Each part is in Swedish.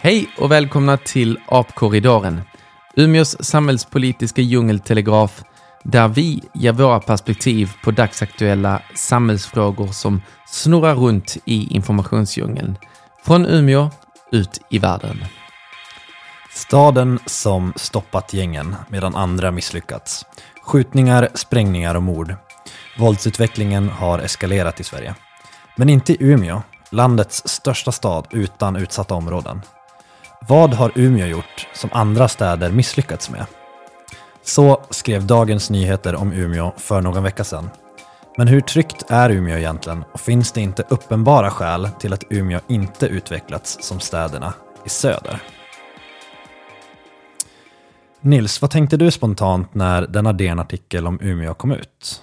Hej och välkomna till Apkorridoren, Umeås samhällspolitiska djungeltelegraf där vi ger våra perspektiv på dagsaktuella samhällsfrågor som snurrar runt i informationsdjungeln. Från Umeå ut i världen. Staden som stoppat gängen medan andra misslyckats. Skjutningar, sprängningar och mord. Våldsutvecklingen har eskalerat i Sverige. Men inte i Umeå, landets största stad utan utsatta områden. Vad har Umeå gjort som andra städer misslyckats med? Så skrev Dagens Nyheter om Umeå för någon vecka sedan. Men hur tryggt är Umeå egentligen och finns det inte uppenbara skäl till att Umeå inte utvecklats som städerna i söder? Nils, vad tänkte du spontant när denna DN-artikel om Umeå kom ut?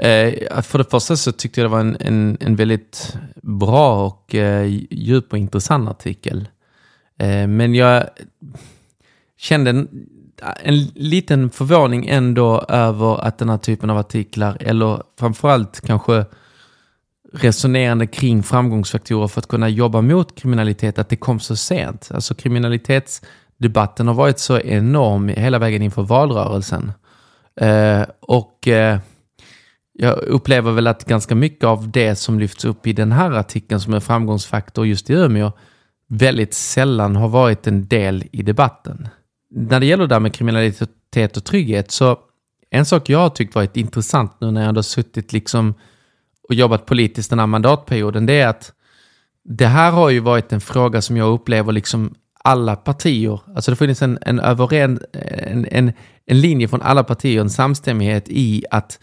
Eh, för det första så tyckte jag det var en, en, en väldigt bra och eh, djup och intressant artikel. Eh, men jag kände en, en liten förvåning ändå över att den här typen av artiklar, eller framförallt kanske resonerande kring framgångsfaktorer för att kunna jobba mot kriminalitet, att det kom så sent. Alltså kriminalitetsdebatten har varit så enorm hela vägen inför valrörelsen. Eh, och eh, jag upplever väl att ganska mycket av det som lyfts upp i den här artikeln som en framgångsfaktor just i Umeå väldigt sällan har varit en del i debatten. När det gäller det här med kriminalitet och trygghet så en sak jag har tyckt varit intressant nu när jag har suttit liksom och jobbat politiskt den här mandatperioden, det är att det här har ju varit en fråga som jag upplever liksom alla partier, alltså det funnits en, en, överren, en, en, en linje från alla partier, en samstämmighet i att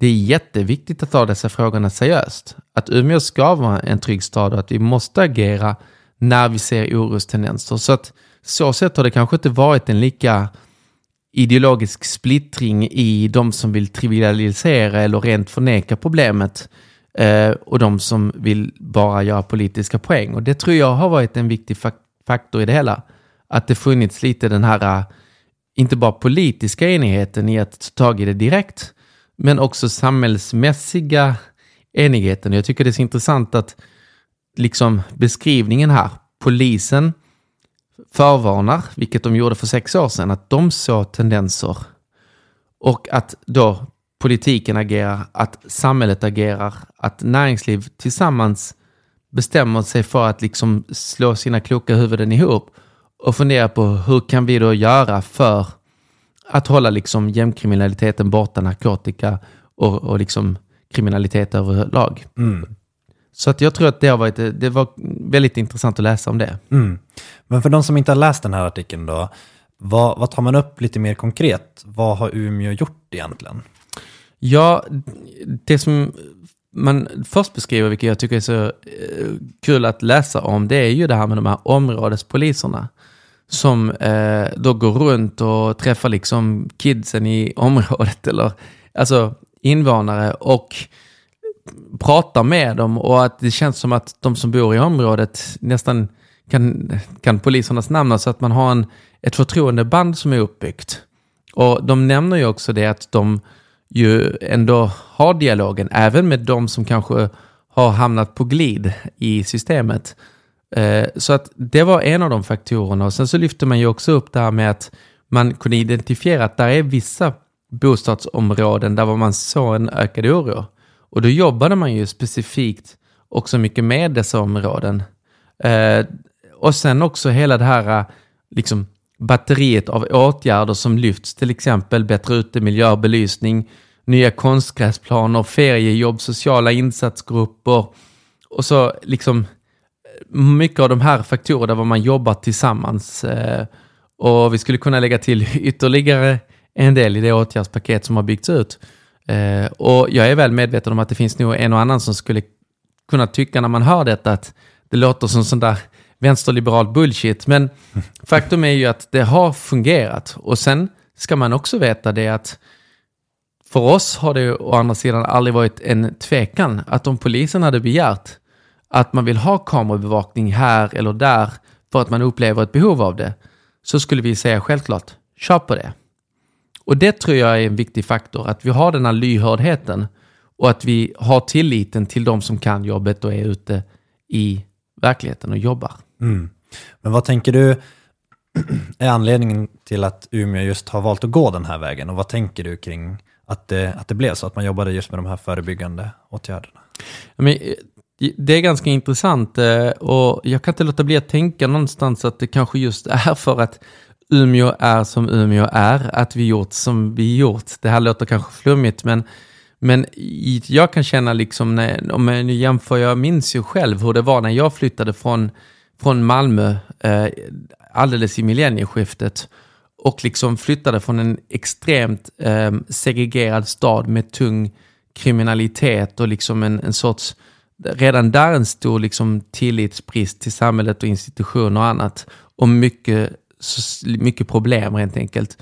det är jätteviktigt att ta dessa frågorna seriöst. Att Umeå ska vara en trygg stad och att vi måste agera när vi ser orostendenser. Så att så sett har det kanske inte varit en lika ideologisk splittring i de som vill trivialisera eller rent förneka problemet eh, och de som vill bara göra politiska poäng. Och det tror jag har varit en viktig faktor i det hela. Att det funnits lite den här, eh, inte bara politiska enigheten i att ta tag i det direkt, men också samhällsmässiga enigheten. Jag tycker det är så intressant att liksom beskrivningen här, polisen förvarnar, vilket de gjorde för sex år sedan, att de såg tendenser och att då politiken agerar, att samhället agerar, att näringsliv tillsammans bestämmer sig för att liksom slå sina kloka huvuden ihop och fundera på hur kan vi då göra för att hålla liksom gängkriminaliteten borta, narkotika och, och liksom kriminalitet överlag. Mm. Så att jag tror att det har varit, det var väldigt intressant att läsa om det. Mm. Men för de som inte har läst den här artikeln då, vad, vad tar man upp lite mer konkret? Vad har Umeå gjort egentligen? Ja, det som man först beskriver, vilket jag tycker är så eh, kul att läsa om, det är ju det här med de här områdespoliserna. Som eh, då går runt och träffar liksom kidsen i området, eller alltså invånare. och pratar med dem och att det känns som att de som bor i området nästan kan, kan polisernas namn, så att man har en, ett förtroendeband som är uppbyggt. Och de nämner ju också det att de ju ändå har dialogen, även med de som kanske har hamnat på glid i systemet. Eh, så att det var en av de faktorerna. Och sen så lyfter man ju också upp det här med att man kunde identifiera att där är vissa bostadsområden där man såg en ökad oro. Och då jobbade man ju specifikt också mycket med dessa områden. Eh, och sen också hela det här liksom, batteriet av åtgärder som lyfts, till exempel bättre utemiljö, belysning, nya konstgräsplaner, feriejobb, sociala insatsgrupper och så liksom mycket av de här faktorerna var man jobbar tillsammans. Eh, och vi skulle kunna lägga till ytterligare en del i det åtgärdspaket som har byggts ut. Eh, och jag är väl medveten om att det finns nog en och annan som skulle kunna tycka när man hör detta att det låter som sån där vänsterliberal bullshit. Men faktum är ju att det har fungerat. Och sen ska man också veta det att för oss har det å andra sidan aldrig varit en tvekan att om polisen hade begärt att man vill ha kamerabevakning här eller där för att man upplever ett behov av det, så skulle vi säga självklart, kör på det. Och det tror jag är en viktig faktor, att vi har den här lyhördheten och att vi har tilliten till de som kan jobbet och är ute i verkligheten och jobbar. Mm. Men vad tänker du är anledningen till att Umeå just har valt att gå den här vägen? Och vad tänker du kring att det, att det blev så, att man jobbade just med de här förebyggande åtgärderna? Men, eh, det är ganska intressant eh, och jag kan inte låta bli att tänka någonstans att det kanske just är för att Umeå är som Umeå är, att vi gjort som vi gjort. Det här låter kanske flummigt, men, men jag kan känna liksom, när, om jag nu jämför, jag minns ju själv hur det var när jag flyttade från, från Malmö eh, alldeles i millennieskiftet och liksom flyttade från en extremt eh, segregerad stad med tung kriminalitet och liksom en, en sorts, redan där en stor liksom tillitsbrist till samhället och institutioner och annat och mycket, mycket problem rent enkelt.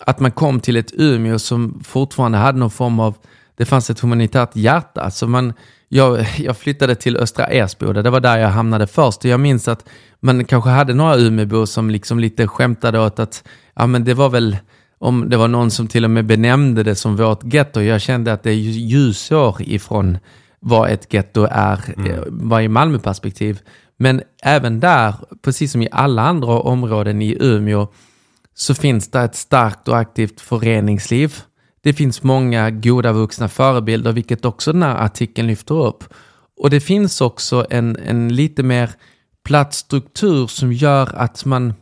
Att man kom till ett Umeå som fortfarande hade någon form av, det fanns ett humanitärt hjärta. Så man, jag, jag flyttade till Östra Ersboda, det var där jag hamnade först och jag minns att man kanske hade några Umeåbor som liksom lite skämtade åt att ja men det var väl, om det var någon som till och med benämnde det som vårt getto. Jag kände att det är ljusår ifrån vad ett getto är, mm. Eh, var i Malmöperspektiv. Men även där, precis som i alla andra områden i Umeå, så finns det ett starkt och aktivt föreningsliv. Det finns många goda vuxna förebilder, vilket också den här artikeln lyfter upp. Och det finns också en, en lite mer platt struktur som gör att man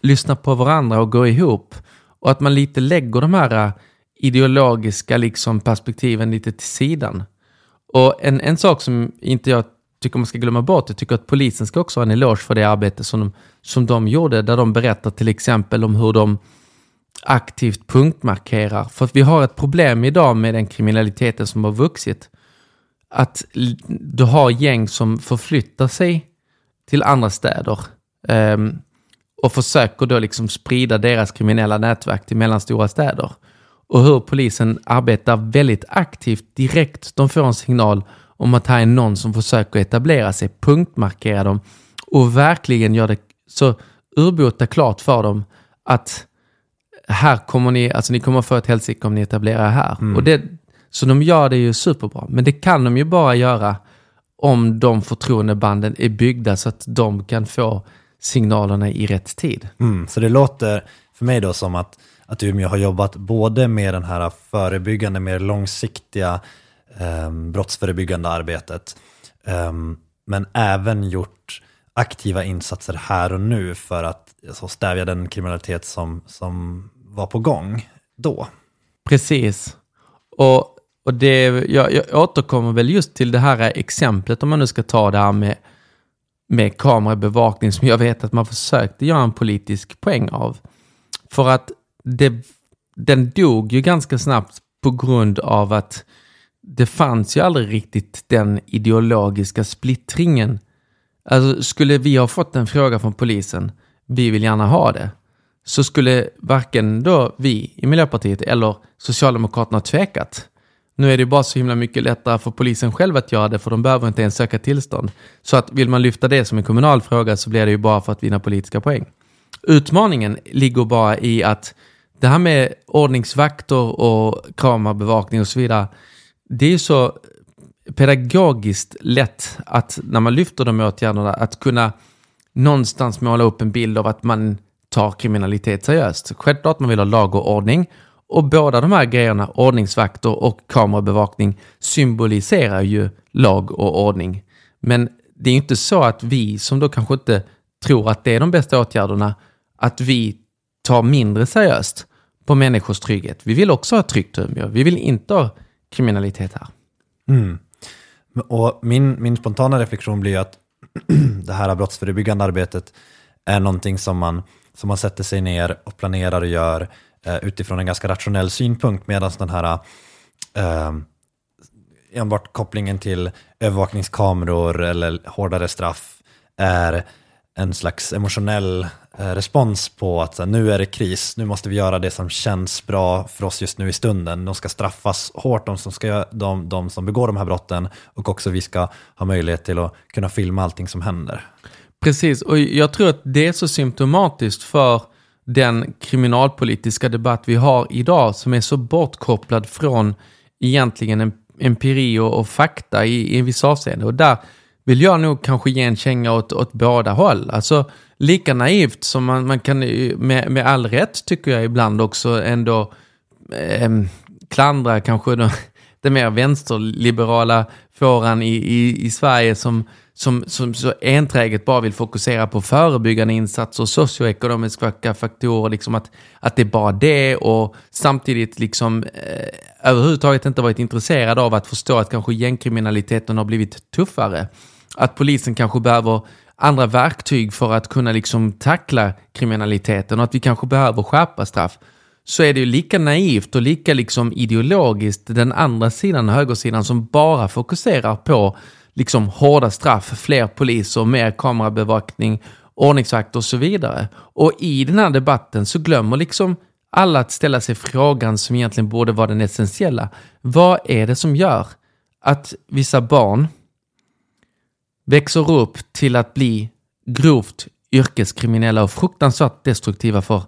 lyssnar på varandra och går ihop. Och att man lite lägger de här ideologiska liksom, perspektiven lite till sidan. Och en, en sak som inte jag tycker man ska glömma bort, jag tycker att polisen ska också ha en eloge för det arbete som de, som de gjorde, där de berättar till exempel om hur de aktivt punktmarkerar. För att vi har ett problem idag med den kriminaliteten som har vuxit. Att du har gäng som förflyttar sig till andra städer um, och försöker då liksom sprida deras kriminella nätverk till mellanstora städer. Och hur polisen arbetar väldigt aktivt direkt de får en signal om att här är någon som försöker etablera sig, punktmarkera dem och verkligen gör det så urbota klart för dem att här kommer ni, alltså ni kommer få ett helsike om ni etablerar er här. Mm. Och det, så de gör det ju superbra, men det kan de ju bara göra om de förtroendebanden är byggda så att de kan få signalerna i rätt tid. Mm, så det låter för mig då som att, att Umeå har jobbat både med den här förebyggande, mer långsiktiga Ehm, brottsförebyggande arbetet, eh, men även gjort aktiva insatser här och nu för att alltså, stävja den kriminalitet som, som var på gång då. Precis. Och och det, jag, jag återkommer väl just till det här exemplet, om man nu ska ta det här med, med kamerabevakning, som jag vet att man försökte göra en politisk poäng av. För att det, den dog ju ganska snabbt på grund av att det fanns ju aldrig riktigt den ideologiska splittringen. Alltså skulle vi ha fått en fråga från polisen, vi vill gärna ha det, så skulle varken då vi i Miljöpartiet eller Socialdemokraterna tvekat. Nu är det bara så himla mycket lättare för polisen själv att göra det, för de behöver inte ens söka tillstånd. Så att vill man lyfta det som en kommunal fråga så blir det ju bara för att vinna politiska poäng. Utmaningen ligger bara i att det här med ordningsvakter och kamerabevakning och så vidare, det är så pedagogiskt lätt att när man lyfter de åtgärderna, att kunna någonstans måla upp en bild av att man tar kriminalitet seriöst. Självklart man vill ha lag och ordning och båda de här grejerna, ordningsvakter och kamerabevakning, symboliserar ju lag och ordning. Men det är inte så att vi som då kanske inte tror att det är de bästa åtgärderna, att vi tar mindre seriöst på människors trygghet. Vi vill också ha tryggt Umeå. Vi vill inte ha kriminalitet här. Mm. Och min, min spontana reflektion blir att det här brottsförebyggande arbetet är någonting som man, som man sätter sig ner och planerar och gör Eh, utifrån en ganska rationell synpunkt medan den här eh, enbart kopplingen till övervakningskameror eller hårdare straff är en slags emotionell eh, respons på att här, nu är det kris, nu måste vi göra det som känns bra för oss just nu i stunden. De ska straffas hårt, de som, ska, de, de som begår de här brotten och också vi ska ha möjlighet till att kunna filma allting som händer. Precis, och jag tror att det är så symptomatiskt för den kriminalpolitiska debatt vi har idag som är så bortkopplad från egentligen empiri och, och fakta i, i vissa avseenden. Och där, vill jag nog kanske ge en känga åt, åt båda håll. Alltså lika naivt som man, man kan, med, med all rätt tycker jag ibland också ändå eh, klandra kanske den, den mer vänsterliberala fåran i, i, i Sverige som som, som så enträget bara vill fokusera på förebyggande insatser och socioekonomiska faktorer, liksom att, att det är bara det och samtidigt liksom eh, överhuvudtaget inte varit intresserad av att förstå att kanske gängkriminaliteten har blivit tuffare. Att polisen kanske behöver andra verktyg för att kunna liksom tackla kriminaliteten och att vi kanske behöver skärpa straff så är det ju lika naivt och lika liksom ideologiskt den andra sidan, högersidan, som bara fokuserar på liksom hårda straff, fler poliser, mer kamerabevakning, ordningsvakter och så vidare. Och i den här debatten så glömmer liksom alla att ställa sig frågan som egentligen borde vara den essentiella. Vad är det som gör att vissa barn växer upp till att bli grovt yrkeskriminella och fruktansvärt destruktiva för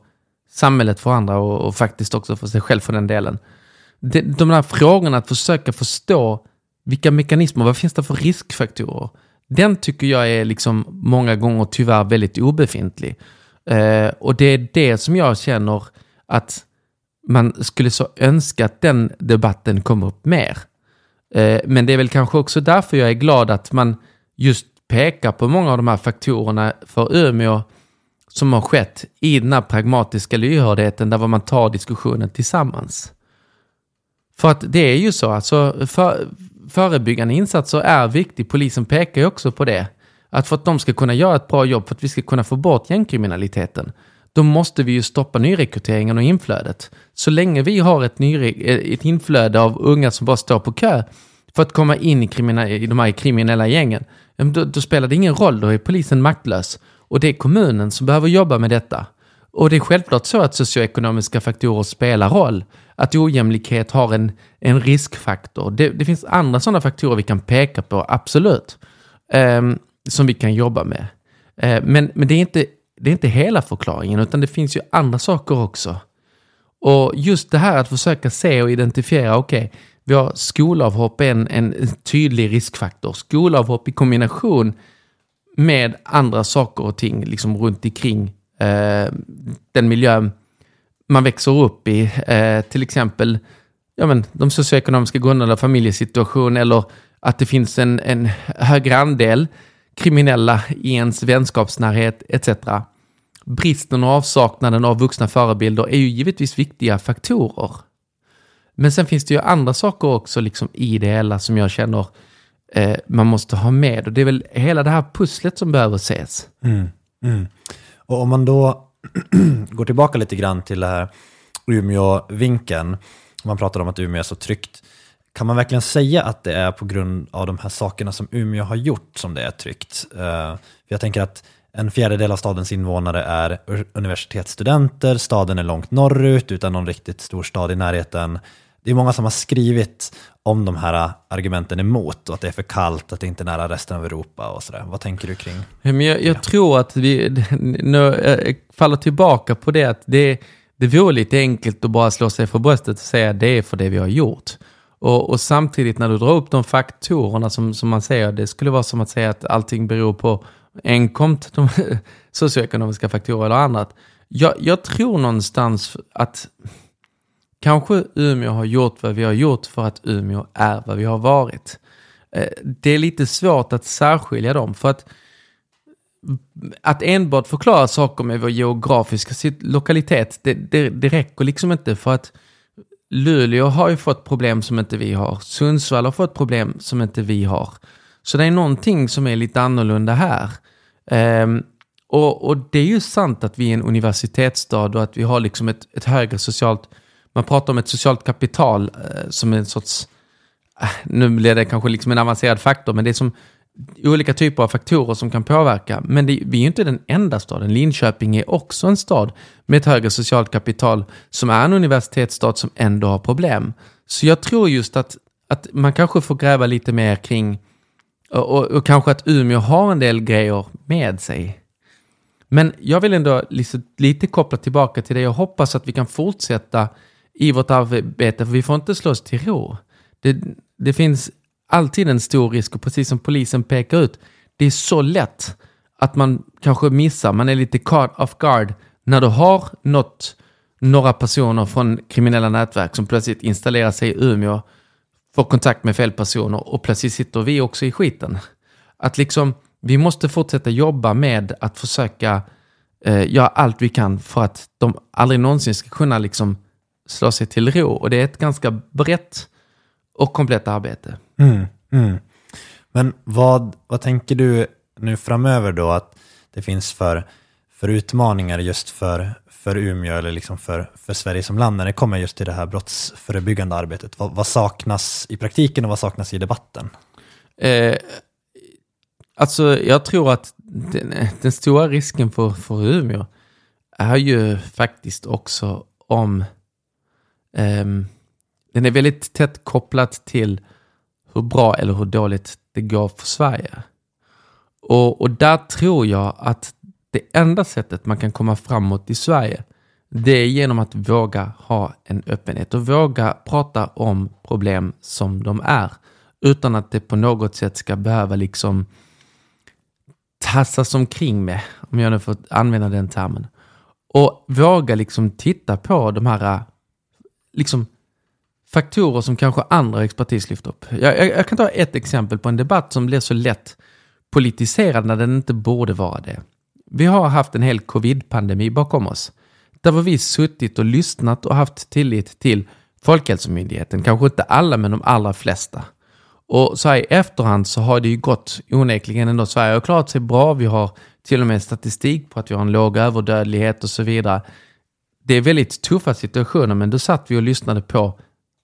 samhället, för andra och, och faktiskt också för sig själv för den delen. De, de här frågorna, att försöka förstå vilka mekanismer, vad finns det för riskfaktorer? Den tycker jag är liksom många gånger tyvärr väldigt obefintlig. Eh, och det är det som jag känner att man skulle så önska att den debatten kom upp mer. Eh, men det är väl kanske också därför jag är glad att man just pekar på många av de här faktorerna för Umeå som har skett i den här pragmatiska lyhördheten där man tar diskussionen tillsammans. För att det är ju så, alltså för, förebyggande insatser är viktigt. Polisen pekar ju också på det. Att för att de ska kunna göra ett bra jobb, för att vi ska kunna få bort gängkriminaliteten, då måste vi ju stoppa nyrekryteringen och inflödet. Så länge vi har ett, ett inflöde av unga som bara står på kö för att komma in i, i de här kriminella gängen, då, då, spelar det ingen roll, då är polisen maktlös. Och det är kommunen som behöver jobba med detta. Och det är självklart så att socioekonomiska faktorer spelar roll att ojämlikhet har en, en riskfaktor. Det, det finns andra sådana faktorer vi kan peka på, absolut, eh, som vi kan jobba med. Eh, men men det, är inte, det är inte hela förklaringen, utan det finns ju andra saker också. Och just det här att försöka se och identifiera, okej, okay, vi har skolavhopp en, en tydlig riskfaktor. Skolavhopp i kombination med andra saker och ting liksom runt omkring eh, den miljön man växer upp i. Eh, till exempel ja, men, de socioekonomiska grunderna, familjesituation eller att det finns en, en högre andel kriminella i ens vänskapsnärhet etc. Bristen och avsaknaden av vuxna förebilder är ju givetvis viktiga faktorer. Men sen finns det ju andra saker också liksom i det hela som jag känner eh, man måste ha med. Och det är väl hela det här pusslet som behöver ses. Mm, mm. Och om man då går tillbaka lite grann till det här Umeå-vinkeln, man pratar om att Umeå är så tryggt. Kan man verkligen säga att det är på grund av de här sakerna som Umeå har gjort som det är tryggt? Uh, för jag tänker att en fjärdedel av stadens invånare är universitetsstudenter, staden är långt norrut utan någon riktigt stor stad i närheten. Det är många som har skrivit om de här argumenten emot och att det är för kallt, att det inte är nära resten av Europa och sådär. Vad tänker du kring Men jag, jag tror att vi nu jag faller tillbaka på det att det, det vore lite enkelt att bara slå sig för bröstet och säga det är för det vi har gjort. Och, och, samtidigt när du drar upp de faktorerna som, som man säger, det skulle vara som att säga att allting beror på enkomt de socioekonomiska faktorer eller annat. Jag, jag tror någonstans att Kanske Umeå har gjort vad vi har gjort för att Umeå är vad vi har varit. Eh, det är lite svårt att särskilja dem för att att enbart förklara saker med vår geografiska lokalitet, det, det, det räcker liksom inte för att Luleå har ju fått problem som inte vi har. Sundsvall har fått problem som inte vi har. Så det är någonting som är lite annorlunda här. Um, och, och, det är ju sant att vi är en universitetsstad och att vi har liksom ett, ett högre socialt man pratar om ett socialt kapital eh, som en sorts, eh, nu blir det kanske liksom en avancerad faktor, men det är som olika typer av faktorer som kan påverka. Men det, vi är ju inte den enda staden. Linköping är också en stad med ett högre socialt kapital som är en universitetsstad som ändå har problem. Så jag tror just att, att man kanske får gräva lite mer kring och, och, och kanske att Umeå har en del grejer med sig. Men jag vill ändå lite, lite koppla tillbaka till det. Jag hoppas att vi kan fortsätta i vårt arbete, för vi får inte slå oss till ro. Det, det finns alltid en stor risk och precis som polisen pekar ut, det är så lätt att man kanske missar, man är lite caught off guard när du har något, några personer från kriminella nätverk som plötsligt installerar sig i Umeå, får kontakt med fel personer och plötsligt sitter vi också i skiten. Att liksom, vi måste fortsätta jobba med att försöka eh, göra allt vi kan för att de aldrig någonsin ska kunna liksom slå sig till ro. Och det är ett ganska brett och komplett arbete. Mm, mm. Men vad, vad tänker du nu framöver då att det finns för, för utmaningar just för, för Umeå eller liksom för, för Sverige som land när det kommer just till det här brottsförebyggande arbetet? Vad, vad saknas i praktiken och vad saknas i debatten? Eh, alltså, jag tror att den, den, stora risken för, för Umeå är ju faktiskt också om Um, den är väldigt tätt kopplad till hur bra eller hur dåligt det går för Sverige. Och, och där tror jag att det enda sättet man kan komma framåt i Sverige, det är genom att våga ha en öppenhet och våga prata om problem som de är. Utan att det på något sätt ska behöva liksom tassas omkring med, om jag nu får använda den termen. Och våga liksom titta på de här liksom faktorer som kanske andra expertis lyfter upp. Jag, jag, jag, kan ta ett exempel på en debatt som blir så lätt politiserad när den inte borde vara det. Vi har haft en hel covid-pandemi bakom oss. Där var vi suttit och lyssnat och haft tillit till Folkhälsomyndigheten. Kanske inte alla, men de allra flesta. Och så här i efterhand så har det ju gått onekligen ändå. Sverige har klarat sig bra. Vi har till och med statistik på att vi har en låg överdödlighet och så vidare. Det är väldigt tuffa situationer, men då satt vi och lyssnade på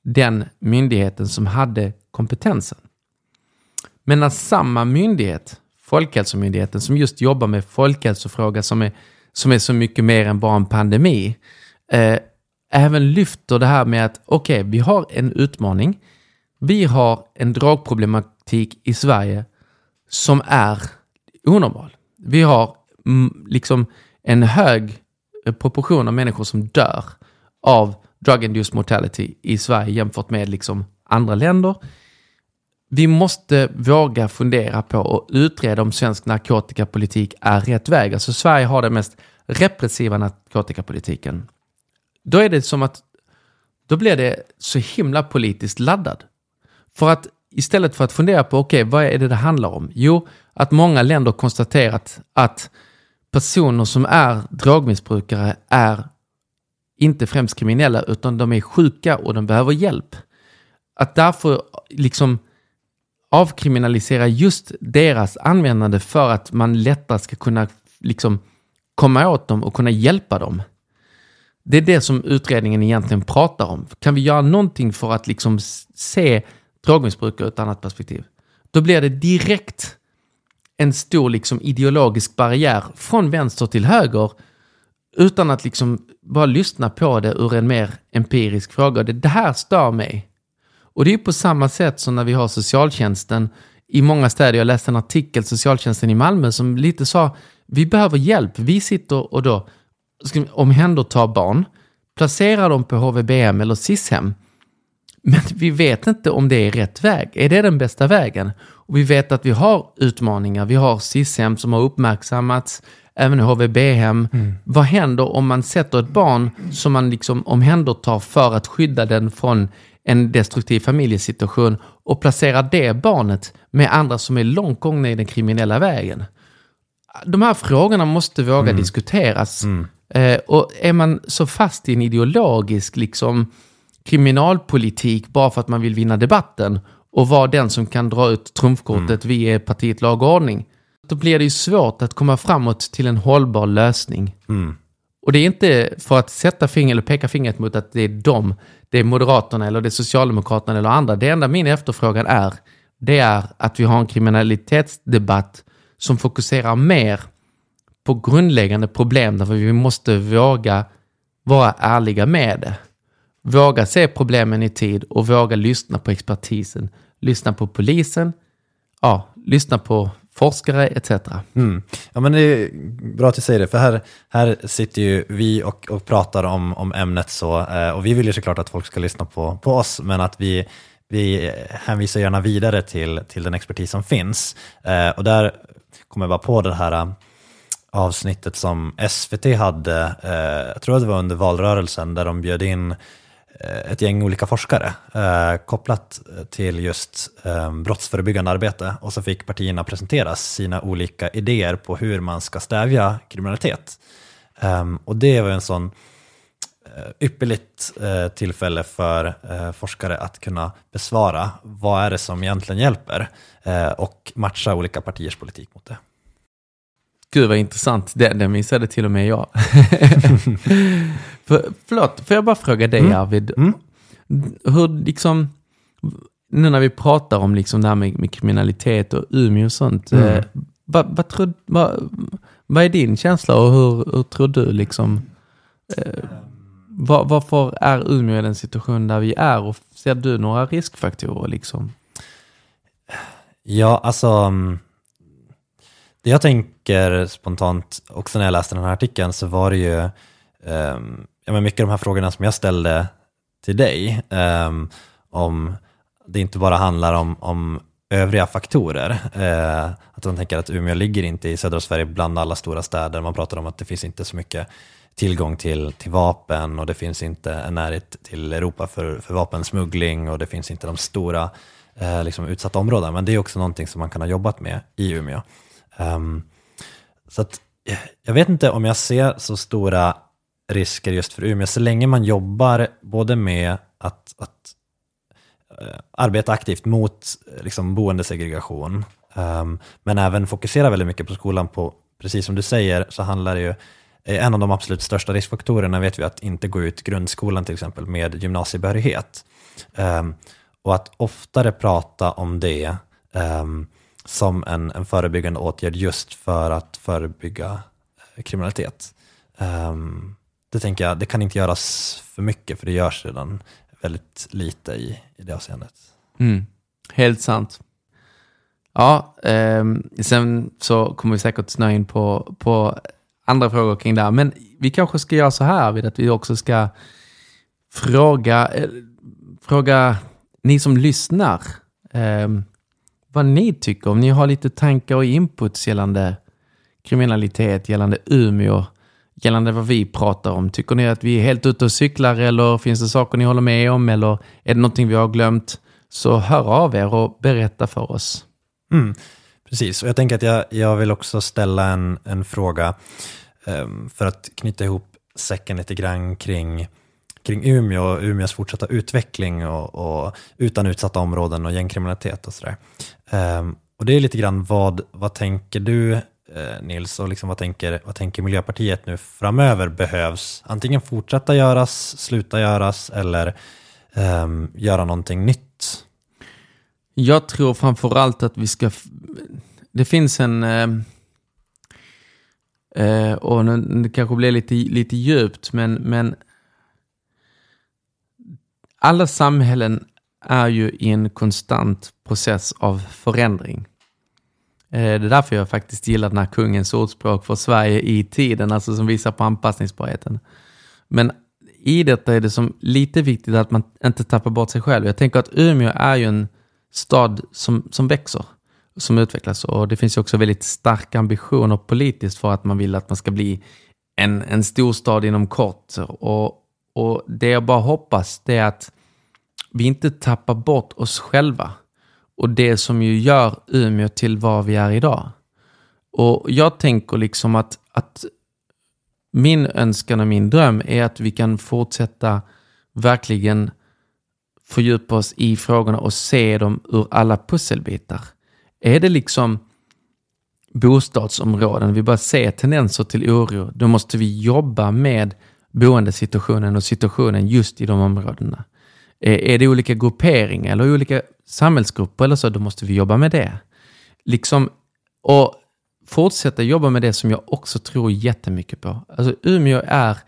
den myndigheten som hade kompetensen. Men när samma myndighet, Folkhälsomyndigheten, som just jobbar med folkhälsofråga som är, som är så mycket mer än bara en pandemi, eh, även lyfter det här med att okej, okay, vi har en utmaning. Vi har en drogproblematik i Sverige som är onormal. Vi har mm, liksom en hög proportion av människor som dör av drug-induced mortality i Sverige jämfört med liksom andra länder. Vi måste våga fundera på och utreda om svensk narkotikapolitik är rätt väg. Alltså Sverige har den mest repressiva narkotikapolitiken. Då är det som att då blir det så himla politiskt laddad. För att istället för att fundera på, okej, okay, vad är det det handlar om? Jo, att många länder konstaterat att personer som är drogmissbrukare är inte främst kriminella, utan de är sjuka och de behöver hjälp. Att därför liksom avkriminalisera just deras användande för att man lättare ska kunna liksom komma åt dem och kunna hjälpa dem. Det är det som utredningen egentligen pratar om. Kan vi göra någonting för att liksom se drogmissbruk ur ett annat perspektiv? Då blir det direkt en stor liksom ideologisk barriär från vänster till höger utan att liksom bara lyssna på det ur en mer empirisk fråga. Det, det här stör mig. Och det är på samma sätt som när vi har socialtjänsten i många städer. Jag läste en artikel, socialtjänsten i Malmö, som lite sa vi behöver hjälp. Vi sitter och då ska barn, placerar dem på HVBM eller SIS-hem. Men vi vet inte om det är rätt väg. Är det den bästa vägen? Och vi vet att vi har utmaningar. Vi har SIS-hem som har uppmärksammats även HVB-hem. Mm. Vad händer om man sätter ett barn som man liksom omhändertar för att skydda den från en destruktiv familjesituation och placerar det barnet med andra som är långt gångna i den kriminella vägen? De här frågorna måste våga mm. diskuteras. Mm. Eh, och är man så fast i en ideologisk liksom, kriminalpolitik bara för att man vill vinna debatten och vara den som kan dra ut trumfkortet, mm. vi är partiet lag och ordning, då blir det ju svårt att komma framåt till en hållbar lösning. Mm. Och det är inte för att sätta finger eller peka fingret mot att det är dem, det är Moderaterna eller det är Socialdemokraterna eller andra. Det enda min efterfrågan är, det är att vi har en kriminalitetsdebatt som fokuserar mer på grundläggande problem, därför vi måste våga vara ärliga med det. Våga se problemen i tid och våga lyssna på expertisen. Lyssna på polisen, ja, lyssna på forskare etc. Mm. Ja, men det är bra att du säger det, för här, här sitter ju vi och, och pratar om, om ämnet så, eh, och vi vill ju såklart att folk ska lyssna på, på oss, men att vi vi hänvisar gärna vidare till, till den expertis som finns. Eh, och där kommer jag bara på det här eh, avsnittet som SVT hade, jag tror att det var under valrörelsen, där de bjöd in ett gäng olika forskare eh, kopplat till just eh, brottsförebyggande arbete och så fick partierna presentera sina olika idéer på hur man ska stävja kriminalitet. Um, och det var en sån uh, ypperligt uh, tillfälle för uh, forskare att kunna besvara vad är det som egentligen hjälper och matcha olika partiers politik mot det. Gud vad intressant, den, den missade till och med jag. för, förlåt, får jag bara fråga dig mm. Arvid? Mm. Hur liksom, nu när vi pratar om liksom det här med, med kriminalitet och Umeå och sånt, mm. vad, vad, tror, vad, vad är din känsla och hur, hur tror du liksom, eh, var, varför är Umeå i den situation där vi är och ser du några riskfaktorer liksom? Ja, alltså mm, det jag tänker spontant också när jag läste den här artikeln så var det ju um, ja, men mycket av de här frågorna som jag ställde till dig um, om det inte bara handlar om, om övriga faktorer. Eh, att man tänker att Umeå ligger inte i södra Sverige bland alla stora städer. Man pratar om att det finns inte så mycket tillgång till, till vapen och det finns inte en närhet till Europa för, för vapensmuggling och det finns inte de stora eh, liksom utsatta områdena. Men det är också någonting som man kan ha jobbat med i Umeå. Um, så att, eh, jag vet inte om jag ser så stora risker just för Umeå, så länge man jobbar både med att, att eh, arbeta aktivt mot eh, liksom, boendesegregation, um, men även fokusera väldigt mycket på skolan på, precis som du säger, så handlar det ju eh, en av de absolut största riskfaktorerna vet vi att inte gå ut grundskolan till exempel med gymnasiebehörighet. Um, och att oftare prata om det um, som en, en förebyggande åtgärd just för att förebygga kriminalitet. Um, det tänker jag, det kan inte göras för mycket för det görs redan väldigt lite i, i det avseendet. Mm. Helt sant. Ja, eh, sen så kommer vi säkert snöa in på, på andra frågor kring det här. Men vi kanske ska göra så här vid att vi också ska fråga, eh, fråga ni som lyssnar eh, vad ni tycker. Om ni har lite tankar och input gällande kriminalitet, gällande Umeå, gällande vad vi pratar om. Tycker ni att vi är helt ute och cyklar eller finns det saker ni håller med om eller är det någonting vi har glömt? Så hör av er och berätta för oss. Mm, precis, och jag tänker att jag, jag vill också ställa en, en fråga um, för att knyta ihop säcken lite grann kring kring Umeå och Umeås fortsatta utveckling och, och utan utsatta områden och gängkriminalitet och sådär. Um, och det är lite grann vad, vad tänker du Eh, Nils, och liksom vad, tänker, vad tänker Miljöpartiet nu framöver behövs? Antingen fortsätta göras, sluta göras eller eh, göra någonting nytt? Jag tror framför allt att vi ska... Det finns en... Eh, eh och nu, det kanske blir lite, lite djupt, men, men alla samhällen är ju i en konstant process av förändring. Eh, det är därför jag faktiskt gillar den här kungens ordspråk för Sverige i tiden, alltså som visar på anpassningsbarheten. Men i detta är det som lite viktigt att man inte tappar bort sig själv. Jag tänker att Umeå är ju en stad som, som växer, som utvecklas och det finns ju också väldigt starka ambitioner politiskt för att man vill att man ska bli en, en storstad inom kort. Och, och det jag bara hoppas det är att vi inte tappar bort oss själva och det som ju gör Umeå till vad vi är idag. Och jag tänker liksom att, att min önskan och min dröm är att vi kan fortsätta verkligen fördjupa oss i frågorna och se dem ur alla pusselbitar. Är det liksom bostadsområden, vi bara ser tendenser till oro, då måste vi jobba med boendesituationen och situationen just i de områdena. Eh, är det olika grupperingar eller olika samhällsgrupper eller så, då måste vi jobba med det. Liksom, och fortsätta jobba med det som jag också tror jättemycket på. Alltså Umeå är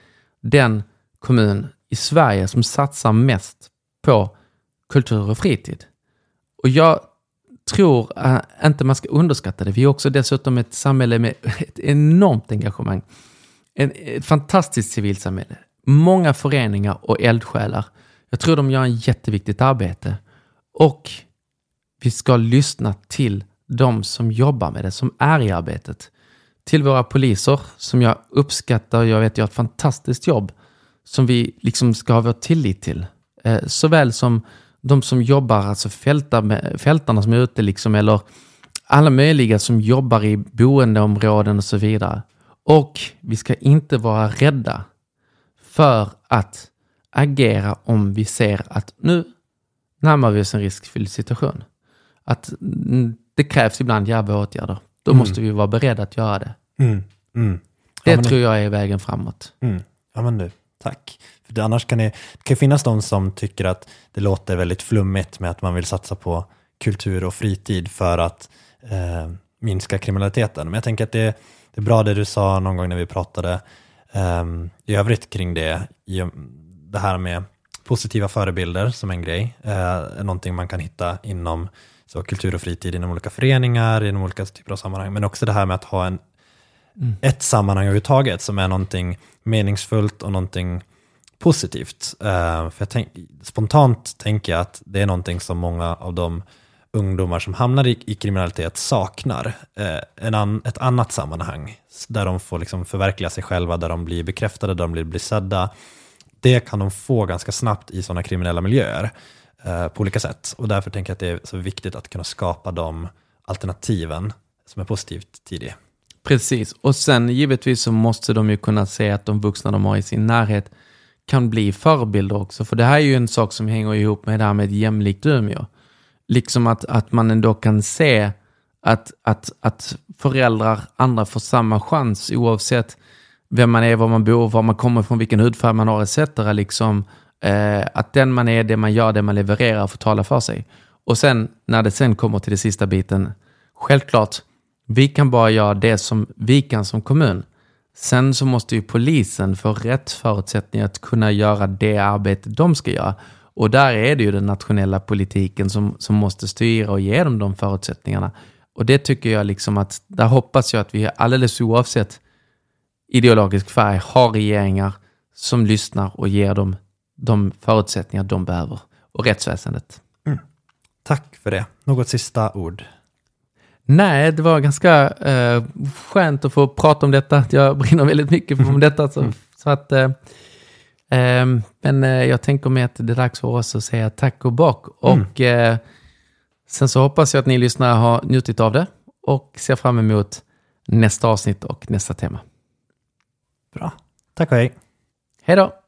den kommun i Sverige som satsar mest på kultur och fritid. Och jag tror äh, inte man ska underskatta det. Vi är också dessutom ett samhälle med ett enormt engagemang. En, ett fantastiskt civilsamhälle. Många föreningar och eldsjälar. Jag tror de gör en jätteviktigt arbete. Och vi ska lyssna till de som jobbar med det, som är i arbetet. Till våra poliser, som jag uppskattar, jag vet gör ett fantastiskt jobb, som vi liksom ska ha vår tillit till. Eh, såväl som de som jobbar, alltså fältar, fältarna som är ute, liksom, eller alla möjliga som jobbar i boendeområden och så vidare. Och vi ska inte vara rädda för att agera om vi ser att nu närmar vi oss en riskfylld situation. Att det krävs ibland djärva åtgärder. Då mm. måste vi vara beredda att göra det. Mm. Mm. Det tror jag är vägen framåt. Mm. Ja, men du, tack. För annars kan det, det kan finnas de som tycker att det låter väldigt flummigt med att man vill satsa på kultur och fritid för att eh, minska kriminaliteten. Men jag tänker att det, det är bra det du sa någon gång när vi pratade eh, i övrigt kring det. Det här med positiva förebilder som en grej, eh, är någonting man kan hitta inom så kultur och fritid, inom olika föreningar, inom olika typer av sammanhang, men också det här med att ha en, mm. ett sammanhang överhuvudtaget som är någonting meningsfullt och någonting positivt. Uh, för tänk, spontant tänker jag att det är någonting som många av de ungdomar som hamnar i, i kriminalitet saknar. Uh, en an, ett annat sammanhang där de får liksom förverkliga sig själva, där de blir bekräftade, där de blir, blir sedda. Det kan de få ganska snabbt i sådana kriminella miljöer eh, på olika sätt. Och därför tänker jag att det är så viktigt att kunna skapa de alternativen som är positivt tidigt. Precis, och sen givetvis så måste de ju kunna se att de vuxna de har i sin närhet kan bli förebilder också. För det här är ju en sak som hänger ihop med det här med ett jämlikt Umeå. Liksom att, att man ändå kan se att, att, att föräldrar, andra får samma chans oavsett vem man är, var man bor, var man kommer ifrån, vilken hudfärg man har etc. Liksom, eh, att den man är, det man gör, det man levererar får tala för sig. Och sen när det sen kommer till den sista biten, självklart, vi kan bara göra det som vi kan som kommun. Sen så måste ju polisen få rätt förutsättningar att kunna göra det arbete de ska göra. Och där är det ju den nationella politiken som, som måste styra och ge dem de förutsättningarna. Och det tycker jag liksom att, där hoppas jag att vi alldeles oavsett ideologisk färg har regeringar som lyssnar och ger dem de förutsättningar de behöver. Och rättsväsendet. Mm. Tack för det. Något sista ord? Nej, det var ganska eh, skönt att få prata om detta. Jag brinner väldigt mycket för detta. Så, så att, eh, eh, men jag tänker mig att det är dags för oss att säga tack och bock. Och mm. sen så hoppas jag att ni lyssnare har njutit av det och ser fram emot nästa avsnitt och nästa tema. Bra. Tack och hej. Hej då.